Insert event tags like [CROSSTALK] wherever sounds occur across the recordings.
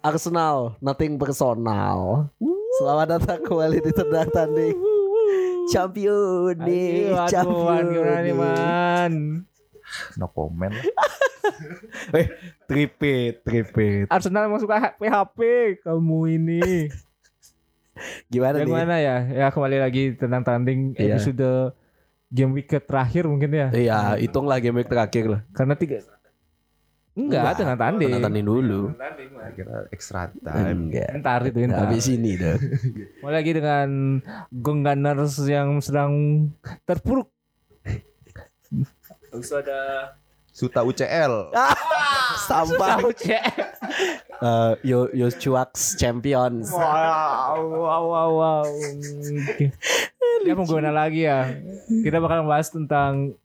Arsenal, nothing personal. Selamat datang kembali di tendang tanding. Champion nih, champion. gimana nih nih. man? No comment lah. [LAUGHS] Eh, tripit, tripit. Arsenal emang suka PHP kamu ini. Gimana nih? Bagaimana ya? Ya kembali lagi tentang tanding Iya. episode game week terakhir mungkin ya. Iya, hitunglah game week terakhir lah. Karena tiga Enggak, tengah tanding. Tengah tanding dulu. Saya kira extra time. Enggak. Entar itu entar. Habis ini dah. [LAUGHS] Mulai lagi dengan Gong Gunners yang sedang terpuruk. Terus ada Suta UCL. Sampah. Tahu cek. Eh, yo yo Cuaks Champions. Wow, wow, wow, wow. [LAUGHS] Dia mau gimana lagi ya? Kita bakal bahas tentang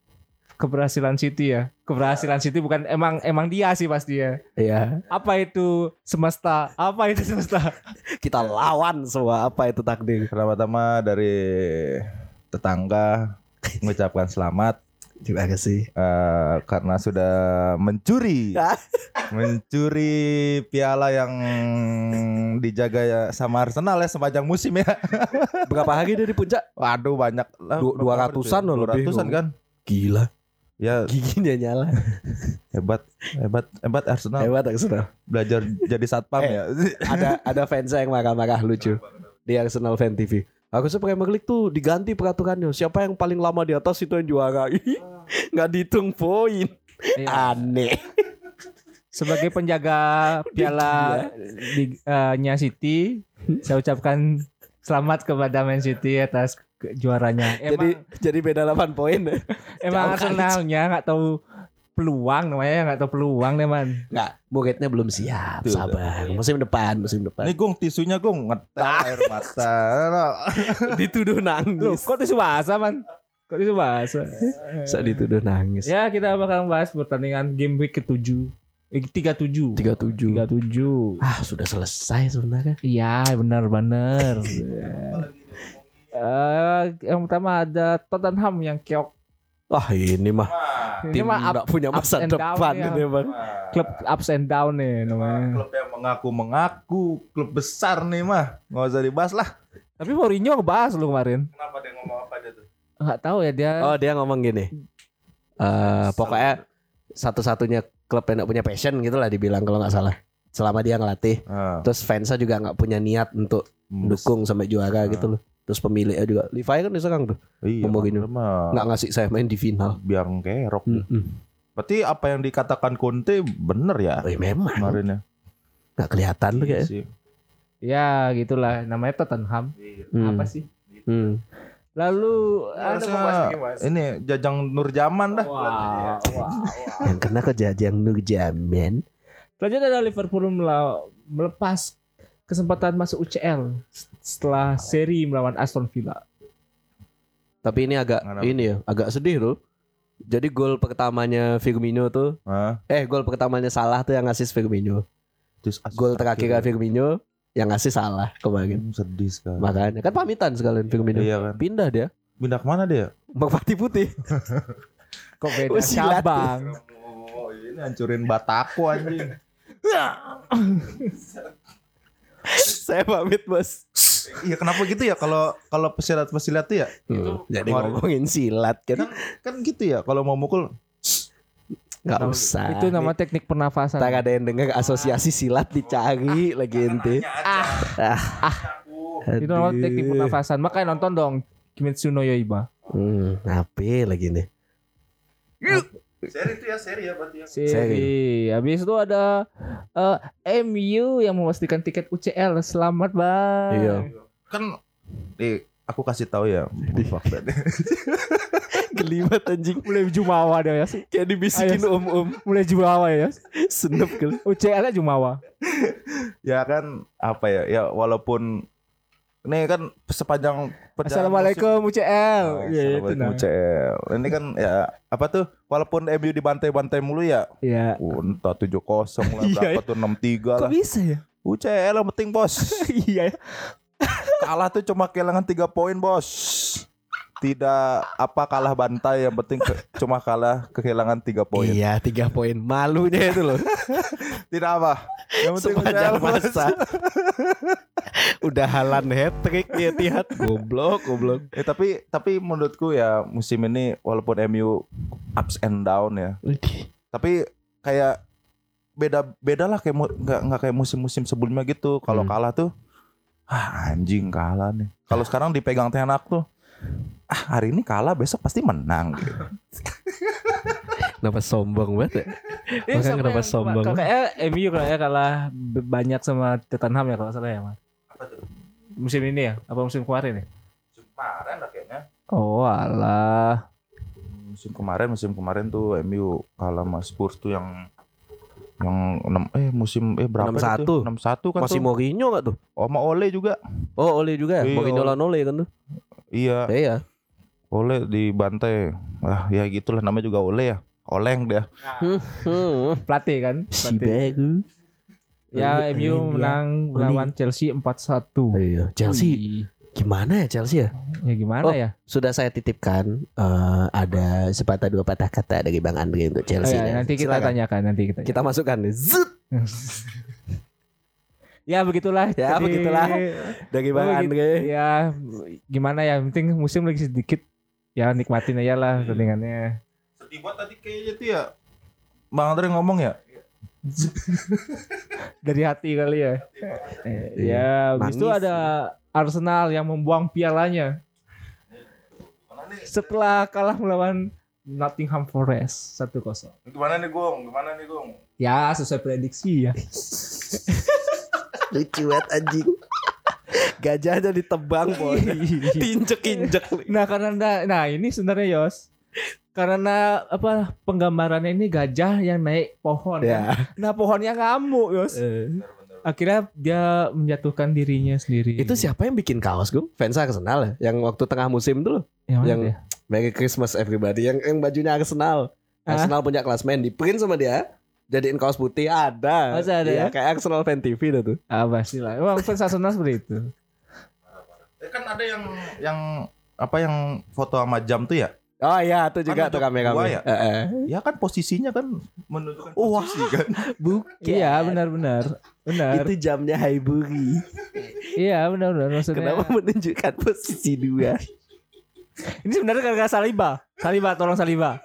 keberhasilan City ya. Keberhasilan City bukan emang emang dia sih pasti ya. Iya, Apa itu semesta? Apa itu semesta? [LAUGHS] kita lawan semua apa itu takdir. Pertama-tama dari tetangga mengucapkan selamat Terima kasih. eh, karena sudah mencuri [LAUGHS] mencuri piala yang dijaga ya sama Arsenal ya sepanjang musim ya. Berapa hari dia di puncak? Waduh banyak lah. Du- dua ratusan loh Dua ratusan kan. Gila. Ya Giginya nyala. hebat hebat hebat Arsenal Hebat Arsenal. belajar jadi satpam Eh. ya. ada [LAUGHS] ada fans yang marah-marah lucu di Arsenal Fan TV. Harusnya Premier League tuh diganti peraturannya. Siapa yang paling lama di atas itu yang juara. [LAUGHS] Nggak dihitung poin. Iya. Aneh. Sebagai penjaga piala di, eh, nya City, saya ucapkan selamat kepada Man City atas juaranya. Jadi Emang, jadi beda 8 poin. [LAUGHS] emang. Arsenalnya nggak tahu peluang namanya nggak tahu peluang deh man. Nggak, muridnya belum siap. Tuh, Sabar. Musim depan, musim depan. Ini Gung tisunya Gung ngetel air mata. [LAUGHS] dituduh Loh, nangis. kok tisu basah man? Kok tisu basah? Saya dituduh nangis. Ya kita bakal bahas pertandingan game week ke-7 eh, 37 37. 37 Ah, sudah selesai sebenarnya. Iya benar benar [LAUGHS] Eh, yang pertama ada Tottenham yang keok Wah, ini mah ini tim mah up, nggak punya ups masa and down depan ya. ini, Bang. klub ups and down nih namanya. Klub yang mengaku-mengaku klub besar nih mah nggak usah dibahas lah. Tapi Mourinho ngebahas lu kemarin. Kenapa dia ngomong apa dia tuh? Enggak tahu ya dia. Oh, dia ngomong gini. Eh, pokoknya satu-satunya klub yang gak punya passion gitu lah dibilang kalau nggak salah. Selama dia ngelatih, Ah, terus fansnya juga nggak punya niat untuk dukung sampai juara gitu loh. Terus pemiliknya juga, Levi kan diserang tuh, Iya, Mourinho. nggak ngasih saya main di final. biang kerok. Mm-mm. Berarti apa yang dikatakan Conte bener ya Eh, memang kemarin ya? nggak kelihatan tuh Iya kayak. sih. Ya gitulah namanya Tottenham. Hmm. Apa sih? Hmm. Lalu ada pembahasan lagi, Mas. ini Jajang Nurjaman dah. Wah, wah, wah. Yang kena kejadian Nurjaman. Selanjutnya ada Liverpool melepas kesempatan masuk UCL setelah seri melawan Aston Villa. Tapi ini agak ini ya, agak sedih tuh. Jadi gol pertamanya Firmino tuh, Hah? eh gol pertamanya salah tuh yang ngasih Firmino. Terus Gol terakhir. Firmino yang ngasih salah kemarin. Hmm, sedih sekali. Makanya kan pamitan sekalian Firmino. Iya kan. Pindah dia. Pindah ke mana dia? Merpati putih. [LAUGHS] Kok beda Oh, cabang? Oh, ini hancurin Batako anjing. [LAUGHS] [LAUGHS] Saya pamit bos. Iya kenapa gitu ya? Kalau kalau pesilat pesilat tuh ya? Hmm, Jadi kemarin- ngomongin silat kan? Kan gitu ya kalau mau mukul. Nggak usah. Itu nama teknik pernafasan. Tak ada yang dengar asosiasi silat dicari lagi ente. Itu nama teknik pernafasan. Makanya nonton dong Kimetsu no Yaiba. Hmm, apa lagi nih? Seri itu ya seri ya berarti ya Seri. Habis itu ada eh, MU yang memastikan tiket UCL. Selamat bang. Iya. kan eh aku kasih tahu ya that. [LAUGHS] Gelibat anjing. Mulai Jumawa dia ya. Kayak dibisikin om-om. Mulai Jumawa ya. Senep kali. UCL nya Jumawa. ya kan apa ya ya walaupun ini kan sepanjang Assalamualaikum musim- UCL. Oh, Iya itu Assalamualaikum nah. UCL. Ini kan ya apa tuh walaupun MU dibantai-bantai mulu ya Iya. uh, entah 7-0 lah [LAUGHS] Iya, berapa tuh 6-3 Kok lah bisa ya? UCL yang penting bos [LAUGHS] iya. ya. kalah tuh cuma kehilangan 3 poin bos tidak apa kalah bantai yang penting ke- cuma kalah kehilangan 3 poin Iya, tiga poin. Malunya itu loh. [LAUGHS] tidak apa Yang penting Sepanjang masa. [LAUGHS] Udah halan hat trick di Etihad. Goblok, goblok. Eh tapi tapi menurutku ya musim ini walaupun MU ups and down ya, tapi kayak beda beda lah kayak nggak nggak kayak musim-musim sebelumnya gitu. Kalau Hmm. kalah tuh ah anjing kalah nih. Kalau sekarang dipegang Tenak tuh ah hari ini kalah besok pasti menang gitu. [LAUGHS] Kenapa sombong banget ya? Ini Makanya siapa kenapa yang- sombong? Kayaknya MU kayaknya kalah banyak sama Tottenham ya kalau salah ya mas. Musim ini ya? Apa musim kemarin ya? Kemarin lah kayaknya. Oh alah. Musim kemarin musim kemarin tuh MU kalah sama Spurs tuh yang yang enam eh musim eh berapa 6-1. 6-1 kan Masih tuh. Mourinho gak tuh? Oh, sama Ole juga. Oh Ole juga ya? Iya. Mourinho lawan Ole kan tuh? Iya, Ya, iya. Ole dibantai. Ah, ya gitulah namanya juga Ole ya. Oleng dia. Hmm. Pelatih kan? Si. Ya MU Oli- menang lawan Chelsea 4-1. Iya. Chelsea gimana ya Chelsea ya? Ya gimana Oh, ya? Sudah saya titipkan eh, ada sepatah dua patah kata dari Bang Andre untuk Oh, Chelsea. ya, nanti kita Silakan. tanyakan nanti kita. Kita masukkan. Zut [LAUGHS] ya begitulah. Ya, Jadi- begitulah. dari Bang Oh, gitu. Andre. Ya gimana ya? Penting musim lagi sedikit. Ya nikmatin aja lah pertandingannya. Sedih banget tadi kayaknya tuh ya. Bang Andre ngomong ya. [LAUGHS] Dari hati kali ya. Eh, ya, habis itu ada Arsenal yang membuang pialanya. Setelah kalah melawan Nottingham Forest 1-0. Gimana nih Gong? Gimana nih Gong? Ya, sesuai prediksi ya. [LAUGHS] Lucu banget anjing. Gajahnya ditebang [LAUGHS] boy. Diinjek-injek. Nah, karena nah ini sebenarnya Yos. Karena apa penggambarannya ini gajah yang naik pohon. kan. Ya. Nah, pohonnya ngamuk, Yos. Akhirnya dia menjatuhkan dirinya sendiri. Itu siapa yang bikin kaos gue? Fans Arsenal ya? Yang waktu tengah musim tuh loh. yang, yang-? Merry Christmas everybody. Yang yang bajunya Arsenal. Hah? Arsenal punya klasmen di print sama dia. Jadiin kaos putih ada. Masa ada Iya, ya? kayak Arsenal fan TV dah tuh. Ah, pastilah. Emang fans Arsenal seperti itu. Eh, kan ada yang yang apa yang foto sama jam tuh ya? Oh iya, itu juga Kan tuh kamera dua ya? Eh, Ya kan posisinya kan menunjukkan Wah. posisi kan. [LAUGHS] Bukan. Iya, benar-benar. Benar. Itu jamnya Haiburi. Iya, benar-benar maksudnya. Kenapa menunjukkan posisi dua? [LAUGHS] Ini sebenarnya gara-gara Saliba. Saliba, tolong Saliba.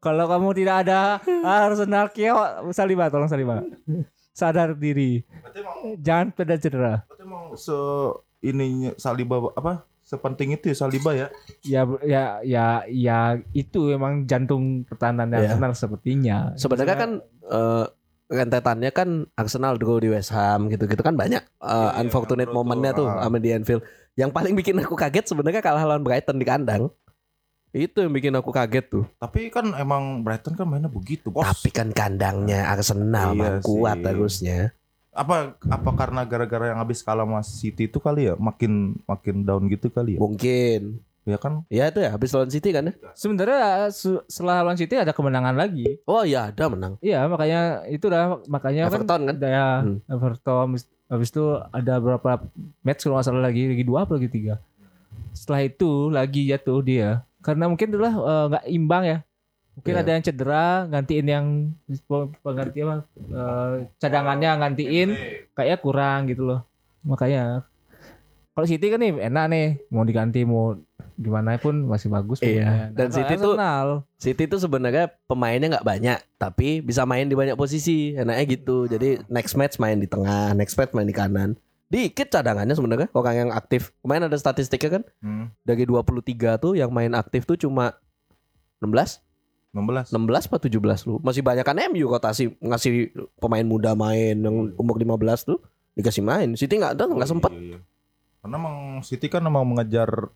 Kalau kamu tidak ada [LAUGHS] Arsenal Kio, Saliba, tolong Saliba. Sadar diri. Jangan pada cedera. berarti emang se ininya Saliba apa? Sepenting itu ya Saliba ya. Ya, ya, ya, ya itu emang jantung pertahanan Iya. Arsenal sepertinya. Sebenarnya kan eh, rentetannya kan Arsenal draw di West Ham gitu-gitu kan banyak eh, Iya, unfortunate momennya tuh, tuh ah. sama di Anfield. Yang paling bikin aku kaget sebenarnya kalah lawan Brighton di kandang. Itu yang bikin aku kaget tuh. Tapi kan emang Brighton kan mainnya begitu, Bos. Tapi kan kandangnya Arsenal Iya mah kuat sih. harusnya. apa apa karena gara-gara yang habis kalah sama City itu kali ya makin makin down gitu kali ya Mungkin. ya kan Ya itu ya habis lawan City kan ya. Sebenarnya setelah lawan City ada kemenangan lagi. Oh iya ada menang. Iya, makanya itu dah makanya Everton kan. kan ya Hmm. Everton habis, habis itu ada berapa match kalau nggak salah lagi lagi dua apa lagi tiga. Setelah itu lagi jatuh dia karena mungkin itulah eh, nggak imbang ya. Mungkin Iya. ada yang cedera, gantiin yang pengganti apa eh, cadangannya gantiin kayaknya kurang gitu loh. Makanya kalau City kan nih enak nih mau diganti mau gimana pun masih bagus. Iya, pemainnya. dan Nah, City tuh- Arsenal, City itu sebenarnya pemainnya nggak banyak, tapi bisa main di banyak posisi. Enaknya gitu. Jadi next match main di tengah, next match main di kanan. Dikit cadangannya sebenarnya orang yang aktif. Kemarin ada statistiknya kan hmm, dari 23 tuh yang main aktif tuh cuma 16, 16 16 apa 17 lu. Masih banyak kan MU rotasi ngasih pemain muda main yang umur 15 tuh dikasih main. City nggak ada, nggak Oh, sempet. iya, iya. karena emang City kan emang mengejar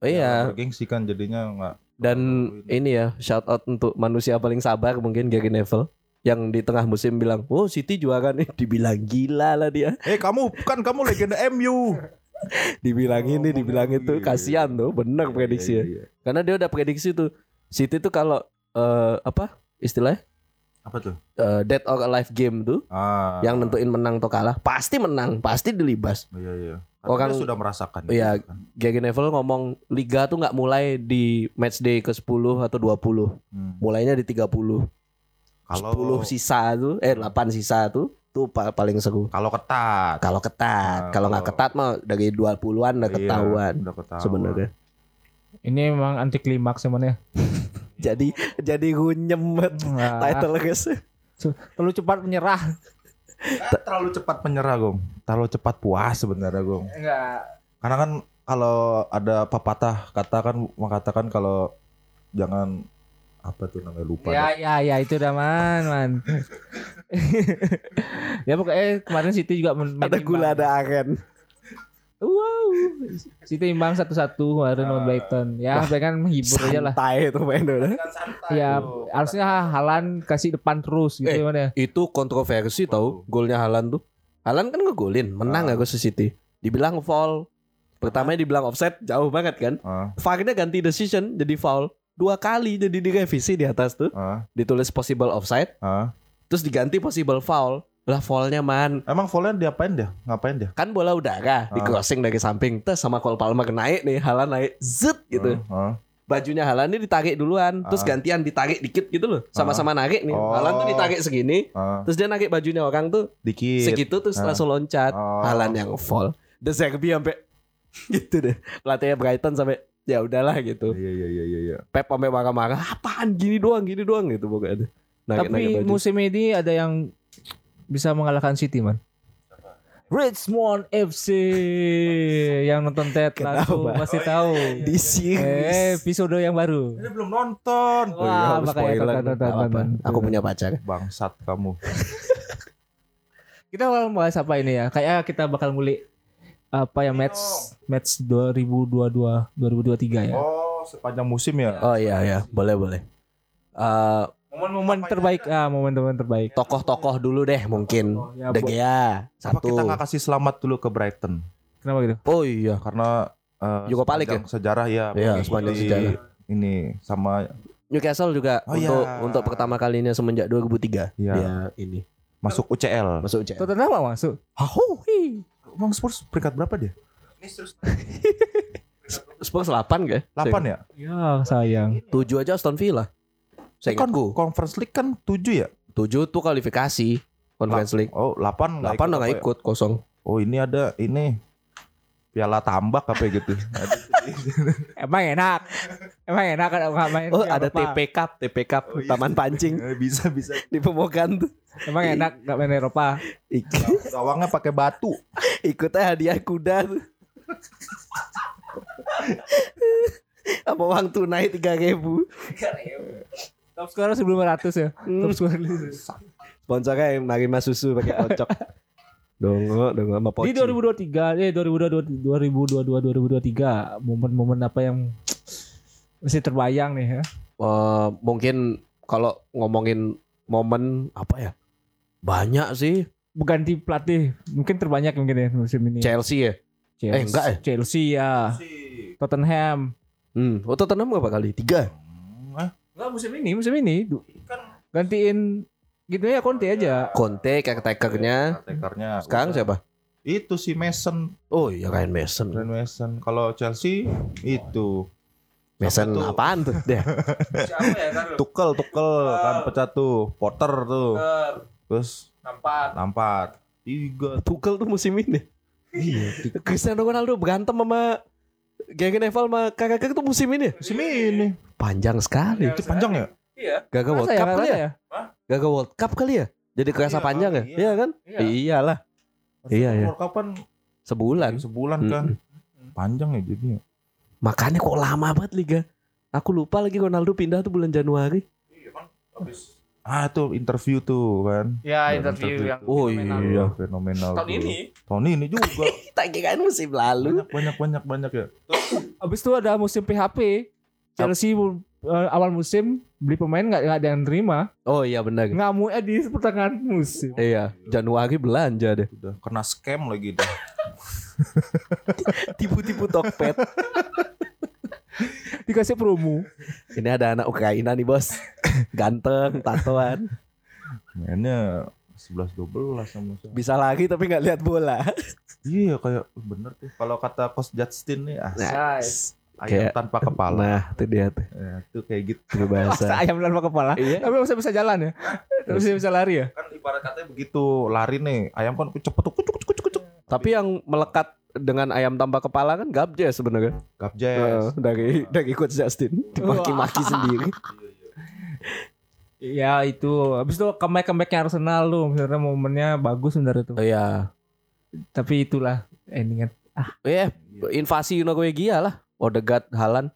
Oh, iya. gengsi kan jadinya nggak Dan ini ya shout out untuk manusia paling sabar mungkin Gary Neville yang di tengah musim bilang, "Oh, City juara nih." [LAUGHS] Dibilang gila lah dia. [LAUGHS] eh kamu kan kamu legenda MU Dibilang ini, Ngomongnya dibilang itu. begitu. Kasihan tuh, bener prediksi ya. Iya, iya, iya. Karena dia udah prediksi tuh City tuh kalau eh, apa istilahnya apa tuh eh, dead or alive game tuh ah yang nentuin menang atau kalah pasti menang, pasti dilibas. iya iya Orang- sudah merasakan Iya. itu kan. Gary Neville ngomong liga tuh nggak mulai di match day ke 10 atau 20. Hmm. Mulainya di 30. Kalau 10 sisa tuh, eh 8 sisa tuh Tuh pa- paling seru. Kalau ketat. Kalau ketat, Nah, kalau nggak ketat mah dari 20-an udah Iya, ketahuan udah ketahuan. sebenarnya. Ini emang anti klimaks semuanya. [LAUGHS] Jadi jadi gunyem Nah, title guys. terlalu cepat menyerah. Eh, terlalu cepat menyerah, Gom. Terlalu cepat puas sebenarnya, Gom. Enggak. Karena kan kalau ada pepatah kata kan mengatakan kalau jangan apa tuh namanya lupa. Ya, deh. ya, ya itu udah man, man. [LAUGHS] ya pokoknya kemarin City juga Ada gula ada aren. Wow. City imbang satu-satu kemarin lawan Brighton. Ya, pengen menghibur aja lah. Santai itu main udah. Ya, harusnya Halan kasih depan terus gitu Eh. gimana ya. Itu kontroversi tau golnya Halan tuh. Halan kan ngegolin, menang Ah. Agustus City. Dibilang foul. Pertamanya dibilang offset, jauh banget kan. Ah, VAR-nya ganti decision jadi foul. Dua kali jadi direvisi di atas tuh. ah, Ditulis possible offside, ah. terus diganti possible foul. Lah foulnya man. Emang volnya diapain dia? Ngapain dia? Kan bola udara di Ah. crossing dari samping. Terus sama Cole Palmer naik nih, Halan naik zet gitu. Ah, ah. Bajunya Halan ini ditarik duluan, terus Ah. gantian ditarik dikit gitu loh. Sama-sama narik nih. Oh. Halan tuh ditarik segini, ah. terus dia narik bajunya orang tuh Dikit. segitu terus Ah. langsung loncat. Oh. Halan yang fall. The Zerbi sampai [LAUGHS] gitu deh. Pelatihnya Brighton sampai ya udahlah gitu. Iya iya iya iya. iya. Pep sampai marah-marah, apaan gini doang, gini doang gitu pokoknya. Narik, Tapi baju. musim ini ada yang bisa mengalahkan City, man. Richmond FC [LAUGHS] yang nonton Ted langsung pasti tahu. [LAUGHS] di Eh, series. episode yang baru. Ini belum nonton. Oh iya, Wah, makanya spoiler. tonton, tonton, tonton. Aku punya pacar. Bangsat kamu. [LAUGHS] Kita bakal bahas apa ini ya? Kayak kita bakal ngulik apa ya match match 2022 2023 ya. Oh, sepanjang musim ya. Oh iya ya, boleh boleh. Eh, Momen-momen terbaik ah, momen-momen terbaik. tokoh-tokoh dulu deh mungkin. Oh, ya, De Gea Apa satu. kita nggak kasih selamat dulu ke Brighton? Kenapa gitu? Oh iya. Karena eh, Europa League sepanjang sejarah ya. Iya, sepanjang sejarah. Ini sama Newcastle juga Oh, untuk iya. untuk pertama kalinya semenjak 2003 Iya. dia ini masuk UCL. masuk UCL. Tottenham masuk. Hahui. Emang Spurs peringkat berapa dia? Spurs [LAUGHS] 8 gak? 8 ya? Ya sayang. 7 aja Aston Villa. Saya Kan ingatku. Conference League kan 7 ya? 7 tuh kualifikasi Conference League. Oh, 8 8 udah gak ya? ikut kosong. Oh, ini ada ini piala tambak apa gitu. [LAUGHS] Emang enak. Emang enak kan nggak main. Oh, ada Eropa. TP Cup, TP Cup, Oh, iya. Taman Pancing Eh, bisa bisa. [LAUGHS] di Pemogan tuh. Emang enak nggak main Eropa. Gawangnya pakai batu. [LAUGHS] Ikutnya hadiah kuda tuh. [LAUGHS] Apa uang tunai 3000 Top scorer 1500 ya. Hmm. Top scorer. Sponsornya yang nerima susu pakai kocok. Dongo, dongo sama poci. Di 2023, eh 2022 2022 2023 momen-momen apa yang masih terbayang nih ya? Eh, mungkin kalau ngomongin momen apa ya? Banyak sih. Ganti pelatih mungkin terbanyak mungkin ya musim ini. Chelsea ya. Chelsea, eh, enggak ya? Chelsea ya. Tottenham. Hmm, oh Tottenham berapa kali? Tiga. Eh, Enggak musim ini, musim ini. Du- Gantiin gitu ya Conte aja. Conte caretakernya. Caretakernya. Sekarang Udah. siapa? Itu si Mason, Oh iya Ryan Mason. Ryan Mason. Kalau Chelsea itu Mason tuh? apaan tuh? Dia. Siapa ya kan? Tukel, Tukel kan pecah tuh. Potter tuh. Terus Nampak. Lampard. Tiga. Tuchel tuh musim ini. Iya. [LAUGHS] Cristiano Ronaldo berantem sama Gary Neville sama kakak tuh musim ini. Musim ini. Panjang sekali. Itu panjang ya? Iya. Gagal World ya, Cup kali ya? ya? Gagal World Cup kali ya? Jadi kerasa Iya, panjang ya? iya. Iya kan? Iya. Iyalah. Iya, iya. World Cup kan Sebulan. sebulan kan. Panjang ya jadinya. Makanya kok lama banget liga. Aku lupa lagi Ronaldo pindah tuh bulan Januari. Ah itu interview tuh kan. Ya, interview interview. yang Oh fenomenal. iya. Fenomenal. Tahun tuh. ini. Tahun ini juga. [LAUGHS] Tak kirain musim lalu. banyak banyak banyak banyak ya. Habis itu ada musim PHP. Chelsea eh, awal musim beli pemain nggak ada yang terima. Oh iya benar. Ngamuknya di pertengahan musim. Iya, Januari belanja deh. Udah kena scam lagi dah. [LAUGHS] Tipu-tipu Tokped. [LAUGHS] Dikasih promo. Ini ada anak Ukraina nih, Bos. [LAUGHS] Ganteng, tatoan. Mainnya 11 12 sama siapa. Bisa lagi tapi nggak lihat bola. [LAUGHS] Iya kayak bener tuh. Kalau kata Coach Justin nih ah, Nice. ayam kayak- tanpa kepala. Nah, itu dia tuh. Ya, itu kayak gitu. Itu bahasa. Masa ayam tanpa kepala. Iya. Tapi masa bisa jalan ya? Terus dia bisa lari ya? Kan ibarat katanya begitu lari nih, ayam kan cepet tuh kucuk kucuk kucuk. Tapi yang melekat dengan ayam tanpa kepala kan Gabje sebenarnya. Gapjes. Heeh, dari dari coach Justin dimaki-maki sendiri. Ya itu. Habis itu comeback comebacknya Arsenal lu, sebenarnya momennya bagus sebenarnya tuh. Oh, Iya. Tapi itulah endingnya. Eh, invasi Norwegia lah. Odegaard, Halan.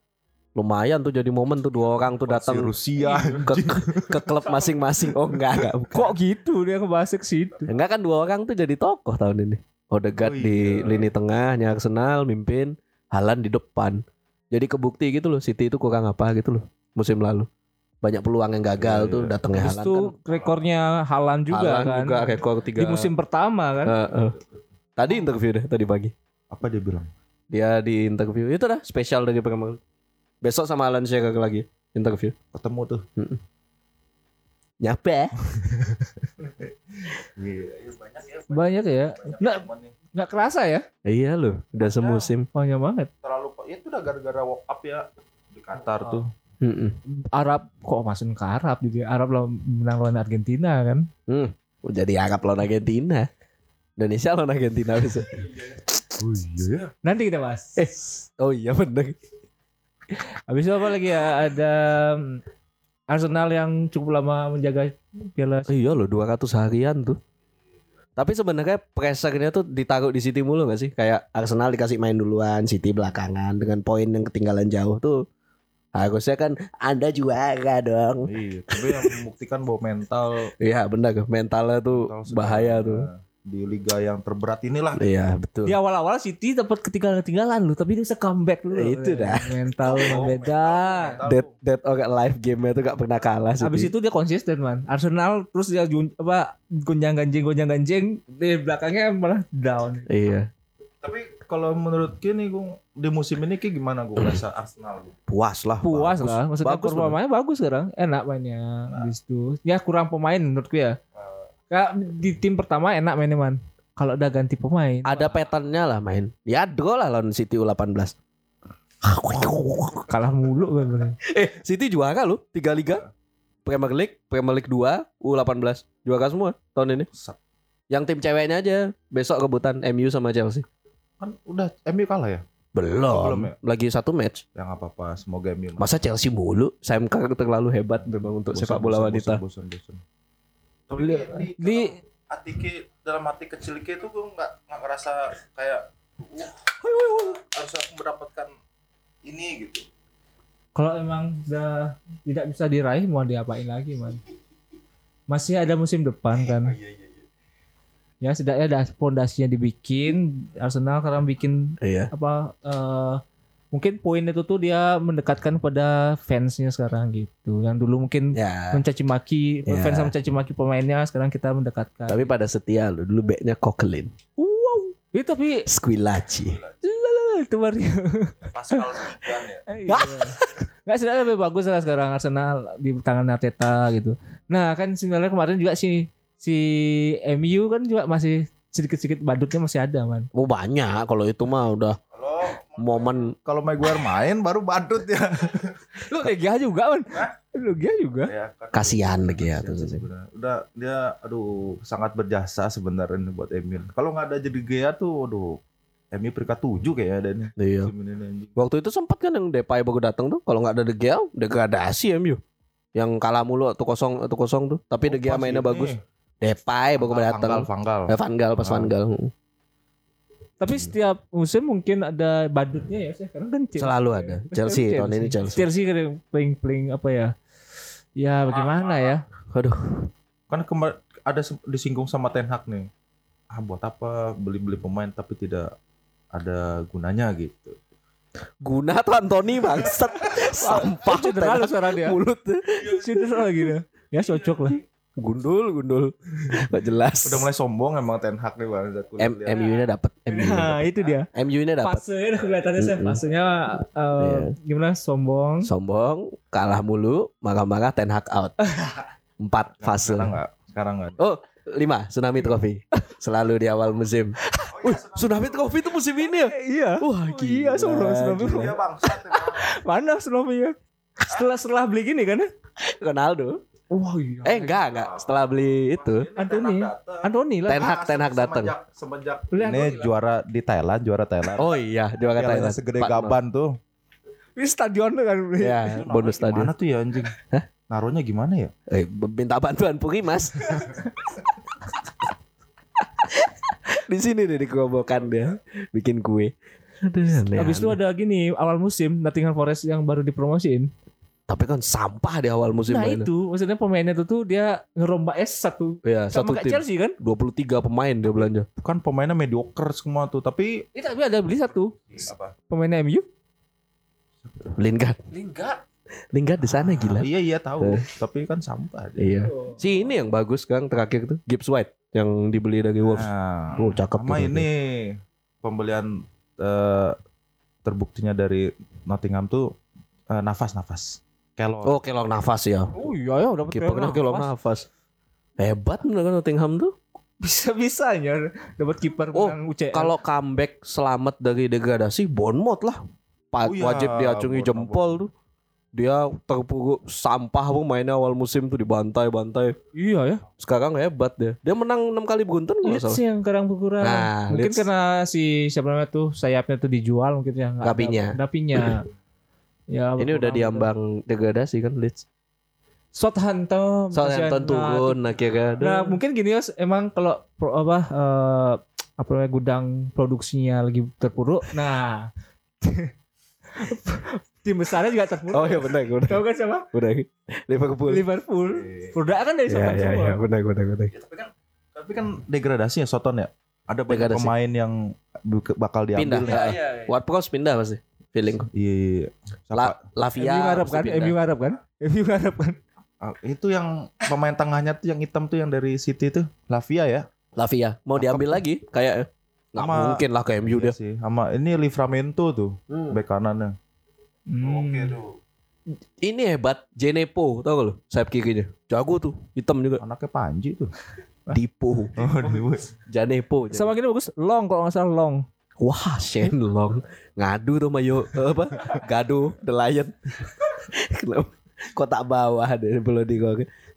Lumayan tuh jadi momen tuh dua orang tuh datang Rusia. ke, ke klub masing-masing. Oh enggak, enggak. Kok gitu dia ngebahas ke situ? Enggak kan dua orang tuh jadi tokoh tahun ini. Odegaard Oh, di iya. lini tengahnya Arsenal mimpin, Halan di depan. Jadi kebukti gitu loh City itu kurang apa gitu loh musim lalu. Banyak peluang yang gagal Iya, tuh iya. datangnya Halan itu kan. rekornya Halan juga Haaland kan. juga rekor tiga. Di musim pertama kan. Heeh. Tadi interview deh tadi pagi. Apa dia bilang? Dia di interview itu dah spesial dari Premier League. Besok sama Alan Shearer lagi interview. Ketemu tuh. Nyapa? [LAUGHS] Iya, banyak ya. Banyak ya. Nggak, nggak kerasa ya? iya loh, udah semusim. Banyak banget. Terlalu itu udah gara-gara walk up ya di Qatar tuh. Mm-mm. Arab kok masukin ke Arab gitu ya. Arab lawan menang lawan Argentina kan. Hmm. Oh, Jadi Arab lawan Argentina. Indonesia lawan Argentina besok. [LAUGHS] Oh iya ya. Nanti kita bahas. Eh. Oh iya bener. Habis itu apa lagi ya? Ada mm, Arsenal yang cukup lama menjaga piala. Iya loh 200 harian tuh. Tapi sebenarnya pressure-nya tuh ditaruh di City mulu gak sih? Kayak Arsenal dikasih main duluan, City belakangan dengan poin yang ketinggalan jauh tuh. Harusnya kan Anda juara dong. Iya, tapi yang membuktikan bahwa mental Iya benar mentalnya tuh mental bahaya tuh. Nah, di liga yang terberat inilah. Iya betul. Di awal-awal City dapat ketinggalan-ketinggalan loh, tapi dia bisa comeback dulu. Ya, itu dah. Mental Oh, beda. mental Dead dead or live game-nya tuh gak pernah kalah City. Habis itu dia konsisten man. Arsenal terus dia jun- apa gonjang ganjing gonjang ganjing di belakangnya malah down. Iya. Tapi kalau menurut Ki nih Gung, di musim ini Ki gimana gue rasa Arsenal? Puas lah. Puas bagus. lah, maksudnya Bagus performanya bagus sekarang, enak mainnya. Habis itu ya kurang pemain menurutku ya. Kayak di tim pertama enak mainnya man. Kalau udah ganti pemain, Ada patternnya lah main. Ya draw lah lawan City U18. kalah mulu kan bener. Eh, City juara loh, tiga liga. Premier League, Premier League 2, U18. Juara semua tahun ini. Yang tim ceweknya aja besok rebutan MU sama Chelsea. Kan udah MU kalah ya? Belum. belum ya? Lagi satu match. Yang apa-apa semoga MU. Masa Chelsea mulu? Sam Kerr terlalu hebat memang untuk Bosan, sepak bola bosan, wanita. Bosan, bosan, bosan. Di- di- hati Ki dalam hati kecil Ki itu gue nggak nggak ngerasa kayak uh, harus aku mendapatkan ini gitu. Kalau emang udah tidak bisa diraih mau diapain lagi man. Masih ada musim depan kan. Ya setidaknya ada pondasinya dibikin. Arsenal sekarang bikin Iya. apa eh, mungkin poin itu tuh dia mendekatkan pada fansnya sekarang gitu. Yang dulu mungkin Ya. mencaci maki Ya. fans yang mencaci maki pemainnya sekarang kita mendekatkan. Tapi pada setia loh. Dulu backnya Coquelin. wow. Itu tapi Squillaci. Lalalala, itu baru. Pascal ya. [LAUGHS] Iya. Nggak sebenarnya lebih bagus lah sekarang Arsenal di tangan Arteta gitu. Nah kan sebenarnya kemarin juga si si MU kan juga masih sedikit-sedikit badutnya masih ada man. Oh banyak. Kalau itu mah udah momen kalau Maguire main baru badut ya. [LAUGHS] Lu Legia juga man. Legia juga. ya kan. kasihan lagi ya. Kasihan tuh. sih sebenarnya. Udah dia aduh sangat berjasa sebenarnya buat Emil. Kalau nggak ada jadi Gea tuh aduh MU peringkat 7 kayaknya ada nih. Iya. Waktu itu sempat kan yang Depay baru datang tuh. Kalau nggak ada De Gea, degradasi MU. Yang kalah mulu atau kosong atau kosong tuh. Tapi De Gea Pas mainnya ini, bagus. Depay baru datang. Vanggal. Eh, Van Gaal pas. Van Gaal. Tapi setiap musim mungkin ada badutnya ya sekarang kan Chelsea. Selalu ada. Chelsea, tahun ini Chelsea. Chelsea kan playing playing apa ya? Ya bagaimana ya? Aduh. Kan kemar ada disinggung sama Ten Hag nih. Ah buat apa beli-beli pemain tapi tidak ada gunanya gitu. Guna tuh Anthony bangsat. Sampah Cedera lu sekarang dia. mulut. Cedera lagi dia. Ya cocok lah. Gundul, gundul. [LAUGHS] Gak jelas. Udah mulai sombong emang Ten Hag nih Bang. M MU-nya dapat. MU-nya Nah, itu dia. MU-nya dapat. Fasenya udah kelihatannya Mm-mm. fasenya eh, Iya. gimana sombong. Sombong, kalah mulu, marah-marah Ten Hag out. [LAUGHS] Empat fase. Sekarang enggak, sekarang enggak. Oh, lima Tsunami Trophy. [LAUGHS] Selalu di awal musim. Wih, Tsunami Trophy itu musim ini ya? Iya. Wah, Iya, tsunami. gila. Dia bangsat emang. Mana tsunami ya? Setelah setelah beli gini kan ya? Ronaldo. Wah iya. Eh enggak enggak setelah beli itu. Anthony. Anthony lah. Ten Hag Ten Hag datang. Semenjak, semenjak ini juara di Thailand, juara Thailand. Oh iya, kata Pialanya segede gaban tuh. Ini stadion tuh kan. Ya, Itu bonus tadi. Gimana tuh ya anjing? Naruhnya gimana ya? Eh, minta bantuan Puri Mas. [LAUGHS] di sini deh dikerobokan dia bikin kue. Aduh, Habis itu ada gini awal musim Nottingham Forest yang baru dipromosiin. Tapi kan sampah di awal musim Nah mainnya. itu maksudnya pemainnya tuh tuh dia ngerombak S satu Ya, satu sama kayak tim. Chelsea kan? 23 pemain dia belanja. Kan pemainnya mediocre semua tuh, tapi Itu tapi ada beli satu apa? pemainnya MU. Lingard. Lingard. Lingard di sana gila. Iya iya tahu, Eh. tapi kan sampah dia. Iya. Si ini yang bagus kan terakhir tuh Gibbs White yang dibeli dari Wolves. Nah, Oh, cakep sama tuh. ini pembelian eh, terbuktinya dari Nottingham tuh eh, nafas-nafas. Kelor. Oh, kelong nafas ya. Oh iya ya dapat Kipernya kelong nafas. Hebat bener kan Nottingham tuh. Bisa bisanya dapat kiper Oh, menang UCL. Kalau comeback selamat dari degradasi Bournemouth lah. Pa- Oh iya, wajib diacungi jempol tuh. Dia terpuruk sampah pun mainnya awal musim tuh dibantai-bantai. iya ya. Sekarang hebat dia. Dia menang 6 kali beruntun kalau nggak Leeds salah. yang sekarang berkurang. Nah, mungkin Leeds. karena si siapa namanya tuh sayapnya tuh dijual mungkin ya. Dapinya. Dapinya. [CLEARS THROAT] ya. Ini udah diambang degradasi kan Leeds. Southampton. Southampton Nah, turun akhirnya. Nah mungkin gini Yos, emang kalau pro, apa eh, apa namanya gudang produksinya lagi terpuruk. Nah [LAUGHS] tim besarnya juga terpuruk. Oh iya benar benar. Tahu kan siapa? Benar. Liverpool. Liverpool. Produk kan dari Iya Southampton iya semua. iya benar benar benar. Ya, tapi kan tapi kan degradasi ya Soton ya. Ada banyak Degradasi. pemain yang bakal Pindah. diambil. ya. Ward Prowse pindah pasti. Feeling. Iya, iya. Siapa? La, Lavia. MU ngarep pasti kan? MU ngarep kan? MU ngarep kan? Ah, itu yang pemain tengahnya tuh yang hitam tuh yang dari City tuh Lavia ya. Lavia mau diambil lagi kayak nggak Sama- mungkin lah ke MU Iya dia. sih. Sama ini Livramento tuh Hmm. bek kanannya. Hmm. tuh. Ini hebat Jenepo tau gak lo sayap kirinya jago tuh hitam juga Anaknya Panji tuh. Dipo [LAUGHS] Oh, Janepo Sama gini bagus, long kalau nggak salah long. Wah Shenlong ngadu tuh Mayo apa Gado The Lion. [LAUGHS] Kenapa? kotak bawah deh belum di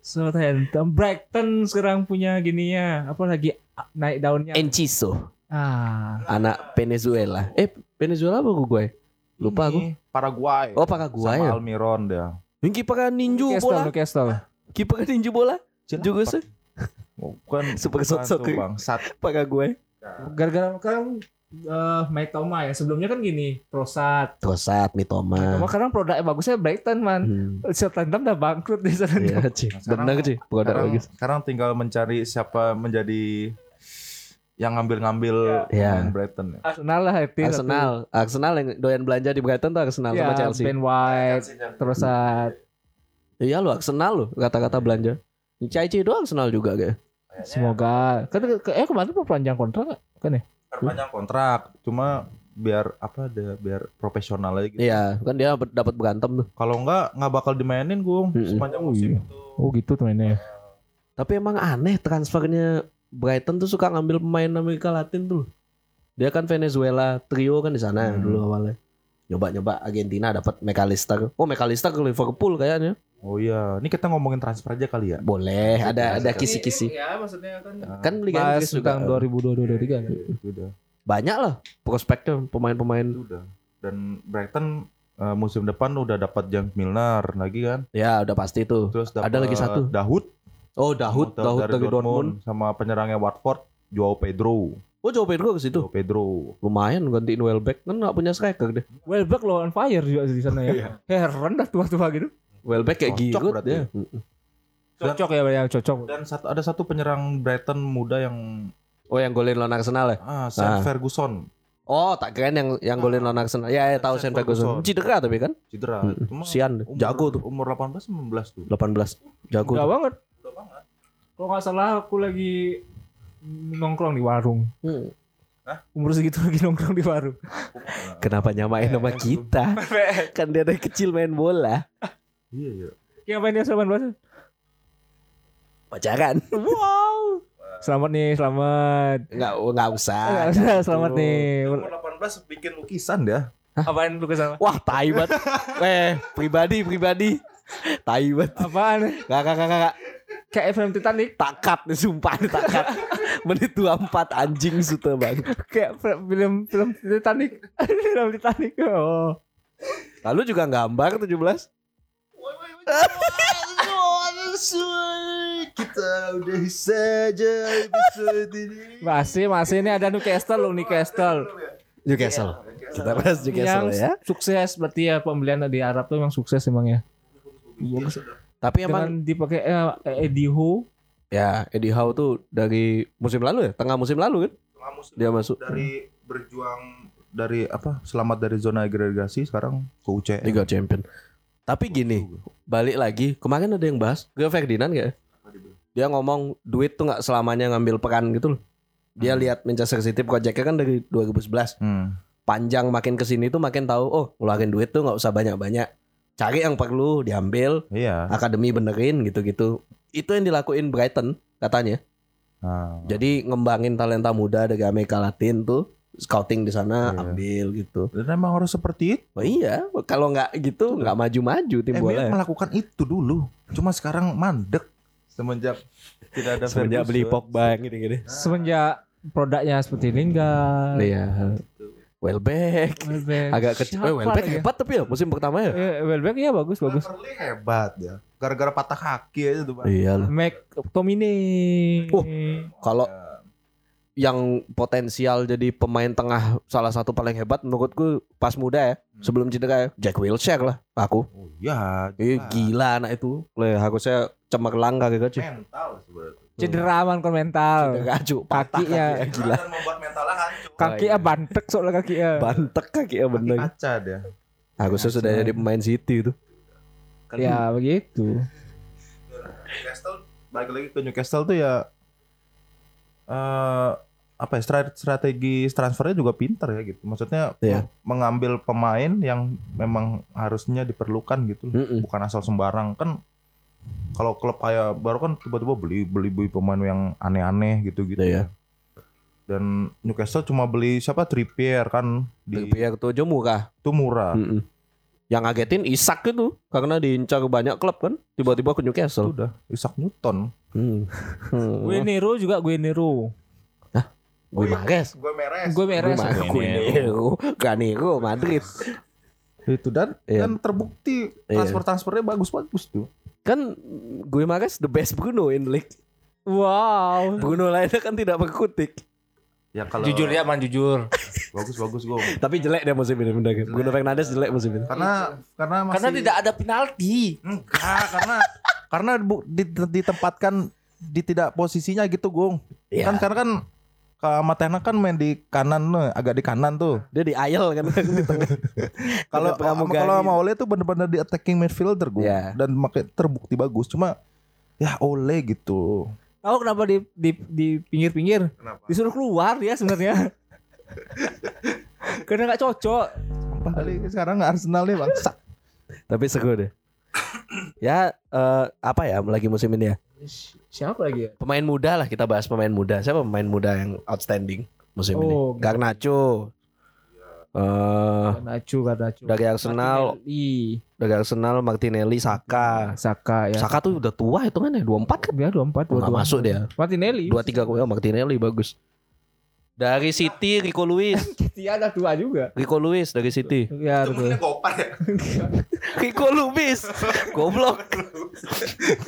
Southampton, Brighton sekarang punya gininya, apa lagi naik daunnya. Enciso. Ah, anak Venezuela. Eh Venezuela apa gue lupa aku. Paraguay. oh Paraguay Sama ya? Almiron dia. yang kiper ninju Newcastle, bola. Newcastle. kiper ninju bola? Juga sih. Bukan Super bukan sok-sok. tuh, Bangsat. Paraguay. Gara-gara kan eh Mike Toma ya, sebelumnya kan gini, Prosat. Tosat Mitoma Toma sekarang produknya bagusnya Brighton man. hmm. Southampton udah bangkrut di sana. Iya. Nah, sekarang- Benar sih, produk Sekarang, bagus. sekarang tinggal mencari siapa menjadi yang ngambil-ngambil Ya. pemain Brighton ya. Arsenal lah itu. Arsenal, Arsenal yang doyan belanja di Brighton tuh Arsenal Ya, sama Chelsea. Ben White, Prosat. Iya lo Arsenal lo kata-kata belanja. Caici doang Arsenal juga kayak. Semoga. Kan ke- eh kemarin perpanjang kontrak kan ya? Perpanjang kontrak, cuma biar apa deh biar profesional aja gitu. Iya, kan dia dapat berantem tuh. Kalau enggak nggak bakal dimainin gue Mm-mm. sepanjang Oh, musim iya. itu. Oh gitu tuh mainnya. Tapi emang aneh transfernya Brighton tuh suka ngambil pemain Amerika Latin tuh. Dia kan Venezuela trio kan di sana Hmm. dulu awalnya. Nyoba-nyoba Argentina dapat McAllister. Oh McAllister ke Liverpool kayaknya. Oh iya, ini kita ngomongin transfer aja kali ya. Boleh, ada ada kisi-kisi. Ya maksudnya kan. Kan Liga Inggris juga tentang 2022-2023 kan. Itu udah, banyak lah prospeknya pemain-pemain. itu udah. Dan Brighton eh, musim depan udah dapat James Milner lagi kan. Ya udah pasti tuh. Terus Ada lagi satu. Dahut, Oh Dahut, Dahut dari, Dortmund. sama penyerangnya Watford, Joao Pedro. Oh Joe Pedro ke situ. Joao Pedro. Lumayan gantiin Welbeck kan nggak punya striker deh. Welbeck lo on fire juga di sana ya. [LAUGHS] Heran dah tua-tua gitu. Welbeck kayak Giroud berarti. ya. Cocok ya yang cocok. Dan satu, ada satu penyerang Brighton muda yang Oh yang golin lawan Arsenal ya? ah, Sam Ah. Ferguson Oh tak keren yang yang golin lawan Arsenal. Ya, ya tahu Sam Ferguson. Ferguson. Cedera tapi kan? cedera. Hmm, Cuma Sian, umur- jago tuh. Umur 18 19 tuh. 18. Jago. Enggak tuh. banget. Kalau nggak salah aku lagi nongkrong di warung. Hmm. Umur segitu lagi nongkrong di warung. Kenapa nyamain nama kita? [LAUGHS] kan dia dari kecil main bola. Iya, iya. Yang main dia sama bahasa. Pacaran. Wow. Selamat nih, selamat. Enggak enggak usah. Enggak usah, selamat nih. Umur 18 bikin lukisan dia. Apaan lu ke sana? Wah, tai banget. [LAUGHS] eh, pribadi, pribadi. Tai banget. Apaan? Gak, gak, gak, gak. Kayak film Titanic. Takat nih, sumpah nih takat. [LAUGHS] Menit 24 anjing suta banget. Kayak film film Titanic. [LAUGHS] film Titanic. Oh. Lalu juga gambar 17. Kita udah saja. Masih masih ini ada Newcastle loh Newcastle. Newcastle. Kita bahas Newcastle yang ya. sukses berarti ya pembelian di Arab tuh emang sukses emang ya. Tapi emang Dengan dipakai eh, Eddie Howe ya Eddie Howe tuh dari musim lalu ya, tengah musim lalu kan dia masuk dari berjuang dari apa? Selamat dari zona agregasi sekarang ke UCL. Liga Champion. Tapi gini, balik lagi kemarin ada yang bahas Gue Ferdinand gak? ya? Dia ngomong duit tuh nggak selamanya ngambil peran gitu loh. Dia lihat Manchester City projectnya kan dari 2011. Hmm. Panjang makin ke sini tuh makin tahu oh ngeluarin duit tuh nggak usah banyak-banyak. Cari yang perlu diambil, Iya. akademi benerin gitu-gitu. Itu yang dilakuin Brighton katanya. Nah, Jadi ngembangin talenta muda dari Amerika Latin tuh scouting di sana Iya. ambil gitu. dan emang harus seperti itu. Oh iya, kalau nggak gitu nggak maju-maju tim MU bola. ya. melakukan itu dulu. Cuma sekarang mandek semenjak tidak ada Semenjak beli. Pogba gini-gini. semenjak produknya seperti Lingard. Iya. Welbeck. Welbeck. Agak kecil. Eh, Welbeck ya? hebat tapi ya musim pertama ya. Eh, Welbeck ya bagus bagus. Cleverley hebat ya. Gara-gara patah kaki aja tuh. Iya lah. McTominay. Oh. Kalau yang potensial jadi pemain tengah salah satu paling hebat menurutku pas muda ya sebelum cedera ya Jack Wilshere lah aku Oh iya, eh, jelas. gila anak itu Le, harusnya cemerlang kagak cuy mental sebenarnya. Cedera aman kon mental. cedera cu patah kaki, gila Dan membuat mentalnya hancur. Kaki ya bantek soalnya kaki ya. bantek kaki ya Kaki bener kaca dia. harusnya sudah jadi pemain City itu Ya begitu. Newcastle balik lagi ke Newcastle tuh ya eh apa ya strate- strategi transfernya juga pintar ya gitu. Maksudnya Iya. mengambil pemain yang memang harusnya diperlukan gitu. Mm-mm. Bukan asal sembarang kan kalau klub kayak baru kan tiba-tiba beli beli beli pemain yang aneh-aneh gitu-gitu ya. Dan Newcastle cuma beli siapa Trippier kan di Trippier tuh aja murah itu murah. Mm-mm. yang ngagetin Isak itu karena diincar banyak klub kan tiba-tiba ke Itu Newcastle udah Isaac Newton. Hmm. [LAUGHS] hmm. Gue Nero juga gue Nero. gue Mares Gue meres. Gue gue Meres. Gue Nero Ganero Madrid Itu dan Iya. dan terbukti Iya. transfer-transfernya bagus-bagus tuh. kan gue Mares the best Bruno in league Wow. Bruno lainnya kan tidak berkutik Ya kalau Jujur ya man jujur. bagus bagus gue. [LAUGHS] tapi jelek dia musim ini bener Bruno Fernandes jelek musim ini Karena karena masih Karena tidak ada penalti. enggak karena karena bu, ditempatkan di tidak posisinya gitu, Gung. Iya. Kan karena kan Matena kan main di kanan nih, agak di kanan tuh. dia di ayel kan [LAUGHS] di tengah. Kalau kalau sama Ole tuh bener-bener di attacking midfielder gue Iya. dan makai terbukti bagus. Cuma ya Ole gitu. Tahu kenapa di di di pinggir-pinggir? Kenapa? Disuruh keluar ya sebenarnya. [LAUGHS] Karena nggak cocok. Sumpah kali sekarang nggak Arsenal nih bangsa. tapi seru deh ya eh, apa ya lagi musim ini ya Siapa lagi ya? pemain muda lah kita bahas pemain muda siapa pemain muda yang outstanding musim ini Oh, Garnacho eh Garnacho, Garnacho. dari Arsenal Martinelli, dari Arsenal Martinelli Saka Saka ya. Saka tuh udah tua itu kan ya 24 kan Ya 24 nggak masuk dia Martinelli. 23 oh, Martinelli bagus dari City Rico Lewis [LAUGHS] Dia ada dua juga. Rico Lewis dari City Ya betul. gopar ya. [LAUGHS] Rico Lewis goblok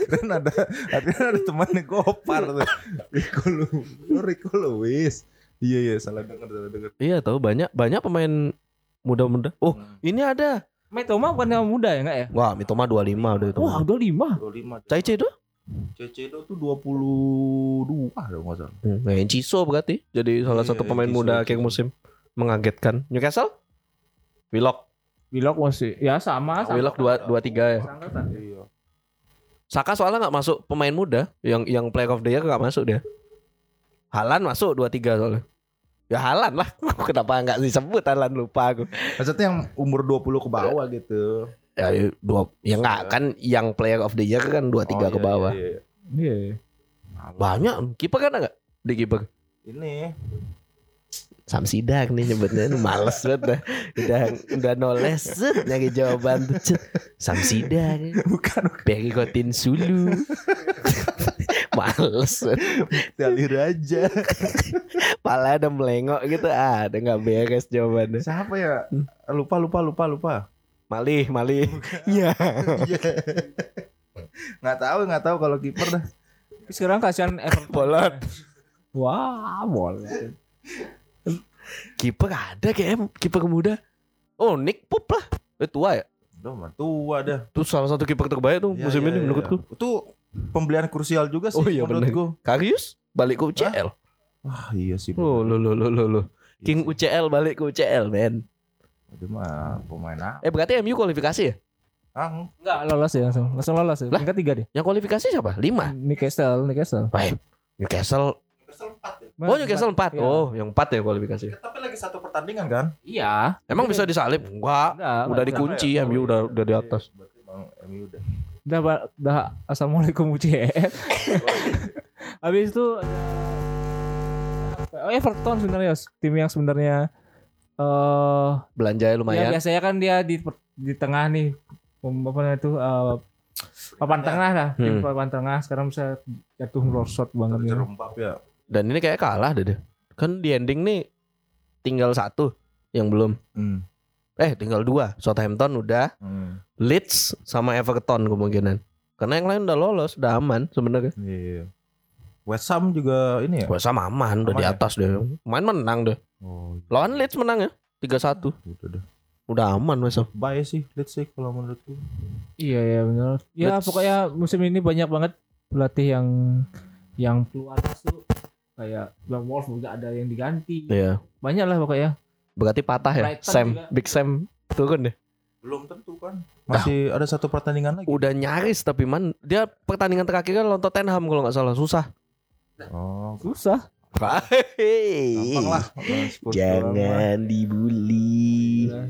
kan ada artinya ada temannya gopar tuh. Rico Lewis. Rico Lewis. Iya iya salah dengar salah dengar. iya tahu banyak banyak pemain muda-muda oh ini ada Metoma bukan yang muda ya enggak ya? wah Mitoma 25 udah itu Wah, udah lima. 25. Caice itu CC itu tuh 22 kalau nggak salah. Hmm, nah, Enciso berarti jadi salah Iya, satu pemain Enciso, muda akhir musim mengagetkan. Newcastle? Willock, Willock masih ya sama sama. Willock dua dua tiga ya. Seangkatan. Iya. Saka soalnya nggak masuk pemain muda, yang yang player of the year nggak masuk dia. Halan masuk dua tiga soalnya. Ya Halan lah, [LAUGHS] kenapa nggak disebut Halan lupa aku. Maksudnya yang umur 20 ke bawah gitu. Ya dua, ya nggak kan yang player of the year kan dua tiga Oh, ke iya, bawah. iya, iya. Iya. Banyak, kiper kan nggak di kiper. Ini Samsidak nih nyebutnya males banget dah. Udah udah noles set, nyari jawaban tuh. Samsidak. [LAUGHS] Bukan Perikotin sulu. [LAUGHS] [LAUGHS] males banget. Tali Raja. [LAUGHS] Pala ada melengok gitu ah, ada nggak beres jawabannya. Siapa ya? Lupa lupa lupa lupa. Malih, malih. Iya. nggak tahu nggak tahu kalau kiper dah. Sekarang kasihan Everton. Bolot. Wah, boleh. Kiper ada kayak kiper muda. Oh, Nick Pup lah. Eh, tua ya? Udah mah tua dah. Itu salah satu kiper terbaik tuh Iya, musim iya, ini iya, menurutku. iya. Itu pembelian krusial juga sih Oh iya, menurutku. Karius balik ke UCL. Wah iya sih. Oh, lo lo lo lo lo. King UCL balik ke UCL, men. Itu mah pemain apa? Eh, berarti MU kualifikasi ya? Ah, Enggak lolos ya langsung. Langsung lolos ya. Lah? Tingkat tiga deh. Yang kualifikasi siapa? Lima. Newcastle, Newcastle. Baik. Newcastle. ya? Oh, Newcastle empat. Iya. Oh, yang empat ya kualifikasi. Tapi lagi satu pertandingan kan? Iya. Emang bisa disalip? Enggak. Enggak, Udah enggak. dikunci ya? MU udah udah di atas. Berarti Bang MU udah. Udah, Pak. udah assalamualaikum UCL. Habis itu Oh Everton sebenarnya Yos. tim yang sebenarnya eh Belanjanya ya lumayan. biasanya kan dia di di tengah nih Pem- apa namanya itu eh, papan tengah lah tim Hmm. papan tengah sekarang bisa jatuh merosot banget. Terjerembab ya. Dan ini kayak kalah deh. deh. Kan di ending nih tinggal satu yang belum. Hmm. Eh, tinggal dua. Southampton udah, Hmm. Leeds sama Everton kemungkinan. Karena yang lain udah lolos, udah aman sebenarnya. Iya. West Ham juga ini ya? Wah, sama aman, udah Aman di ya? atas deh. Main menang deh. Oh, Lawan Leeds menang ya, 3-1. udah deh. Udah aman West Ham. Baik sih, let's see kalau menurutku. Iya ya benar. Ya Let's- pokoknya musim ini banyak banget pelatih yang yang keluar masuk kayak Bang Wolf juga ada yang diganti. Iya. Banyak lah pokoknya. Berarti patah ya. Brighton Sam, juga. Big Sam turun deh. Belum tentu kan. Masih ada satu pertandingan lagi. Udah nyaris tapi man dia pertandingan terakhir kan lawan Tottenham kalau nggak salah susah. Oh, Susah. gampang mah. Jangan dibully. Iya.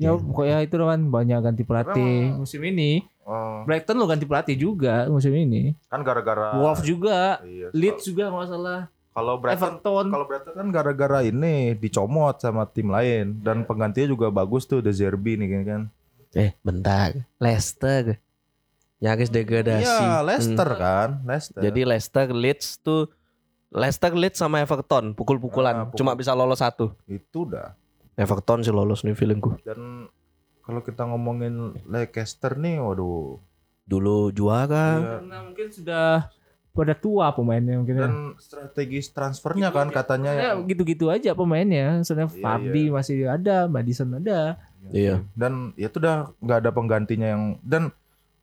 Ya pokoknya itu kan banyak ganti pelatih musim ini. Oh, Brighton lo ganti pelatih juga musim ini. kan gara-gara Wolf juga, Iya. Leeds juga nggak salah. Kalau Brighton Everton. kalau Brighton kan gara-gara ini dicomot sama tim lain dan penggantinya juga bagus tuh The Zerbi nih kan. Eh, bentar. Leicester. Nyaris degradasi. Iya, Leicester Hmm. kan, Leicester. Jadi Leicester Leeds tuh Leicester Leeds sama Everton pukul-pukulan. Ah, pukul. Cuma bisa lolos satu. itu dah. Everton sih lolos nih feelingku. Dan kalau kita ngomongin Leicester nih, waduh. Dulu juara. Iya. Karena mungkin sudah pada tua pemainnya mungkin. ya. Dan strategi transfernya kan katanya Ya gitu-gitu aja pemainnya. Soalnya Iya, Fardi masih ada, Madison ada. Iya. Dan ya itu udah nggak ada penggantinya yang dan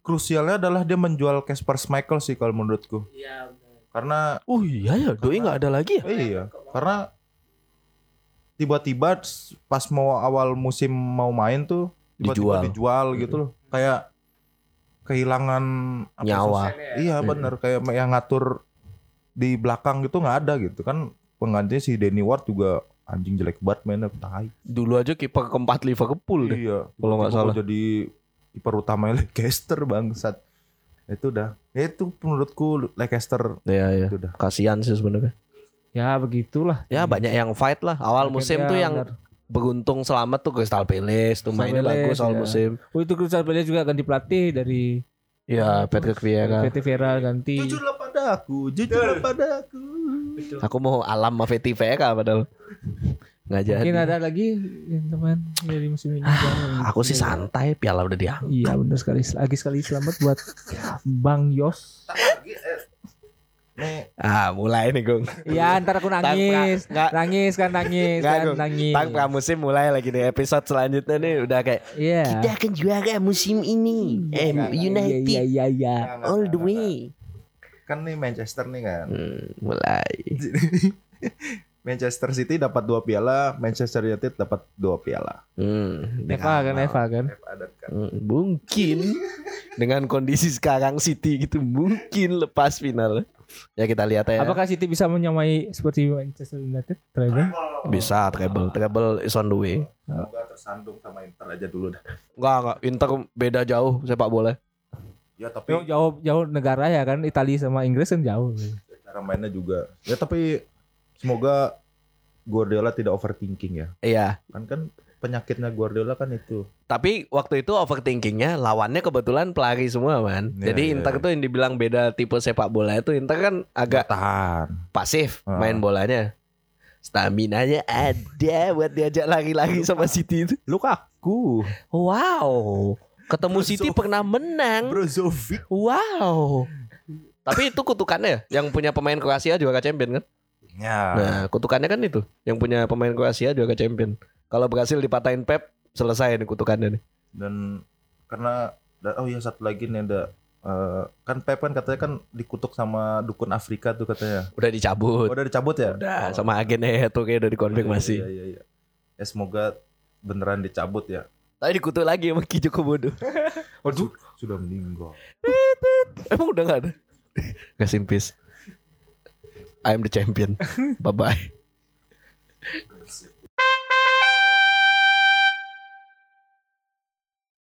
krusialnya adalah dia menjual Casper Schmeichel sih kalau menurutku. Iya. Karena Oh iya ya, doi nggak ada lagi ya? iya, karena tiba-tiba pas mau awal musim mau main tuh tiba-tiba Dijual. dijual gitu loh. Kayak kehilangan apa Nyawa. sih? Iya bener kayak yang ngatur di belakang gitu nggak ada gitu kan penggantinya si Danny Ward juga anjing jelek banget mainnya tai. Dulu aja kiper keempat Liverpool deh. Iya, Kalau nggak salah. jadi kiper utama [LAUGHS] Leicester bangsat. Itu dah. Ya itu menurutku Leicester Iya iya. itu. Kasihan sih sebenarnya. Ya begitulah. Ya banyak yang fight lah. Awal musim Akhirnya tuh yang benar. Beruntung selamat tuh Crystal Palace tuh mainnya bagus awal ya. musim. Oh itu Crystal Palace juga ganti pelatih dari Iya, Patrick Vieira. PT Vera ganti. Jujurlah padaku, jujurlah padaku. Aku mau alam sama Veti Vieira padahal. Nggak jadi. Mungkin ada lagi teman dari musim ini. Jangan Aku sih santai, piala udah diambil. Iya benar sekali. Lagi sekali selamat buat Bang Yos. Nih, Ah, mulai nih, Gung. Iya ntar aku nangis. Nggak- Nangis kan nangis Nggak, kan Gung. nangis. Tang pramusim mulai lagi nih episode selanjutnya nih udah kayak Iya. akan juara musim ini. Iya, Iya iya iya. all the way. kan nih Manchester nih kan. Hmm, mulai. [LAUGHS] Manchester City dapat dua piala, Manchester United dapat dua piala. Hmm, Eva kan Eva kan. Kan. hmm, mungkin [LAUGHS] dengan kondisi sekarang City gitu mungkin lepas final. Ya kita lihat ya. Apakah City bisa menyamai seperti Manchester United? Treble? Bisa treble, treble is on the way. Semoga tersandung sama Inter aja dulu dah. Enggak, enggak. Inter beda jauh sepak bola. Ya tapi Jauh, jauh jauh negara ya kan Italia sama Inggris kan jauh. cara mainnya juga. Ya tapi semoga Guardiola tidak overthinking ya. Iya. Kan kan penyakitnya Guardiola kan itu. Tapi waktu itu overthinkingnya lawannya kebetulan pelari semua man. Iya, Jadi iya, Inter iya. tuh yang dibilang beda tipe sepak bola itu Inter kan agak Tahan. pasif Ah. main bolanya. Stamina-nya ada buat diajak lari-lari sama City itu. Lukaku. Wow. Ketemu City pernah menang. Brozovic. Wow. Tapi itu kutukannya ya, yang punya pemain Kroasia juara champion kan? Ya. Nah, kutukannya kan itu, yang punya pemain Kroasia juara champion. Kalau berhasil dipatahin Pep, selesai nih kutukannya nih. Dan karena oh ya satu lagi nih ada eh, kan Pep kan katanya kan dikutuk sama dukun Afrika tuh katanya. Udah Oh, dicabut. udah dicabut ya? Udah, Oh. sama agennya itu kayak udah dikonfirmasi. Iya, iya, iya. Ya semoga beneran dicabut ya. Tapi dikutuk lagi sama Ki Joko Bodo. Waduh, [LAUGHS] sudah meninggal. [LAUGHS] Emang udah gak ada? Rest in peace. I am the champion. [LAUGHS] Bye bye.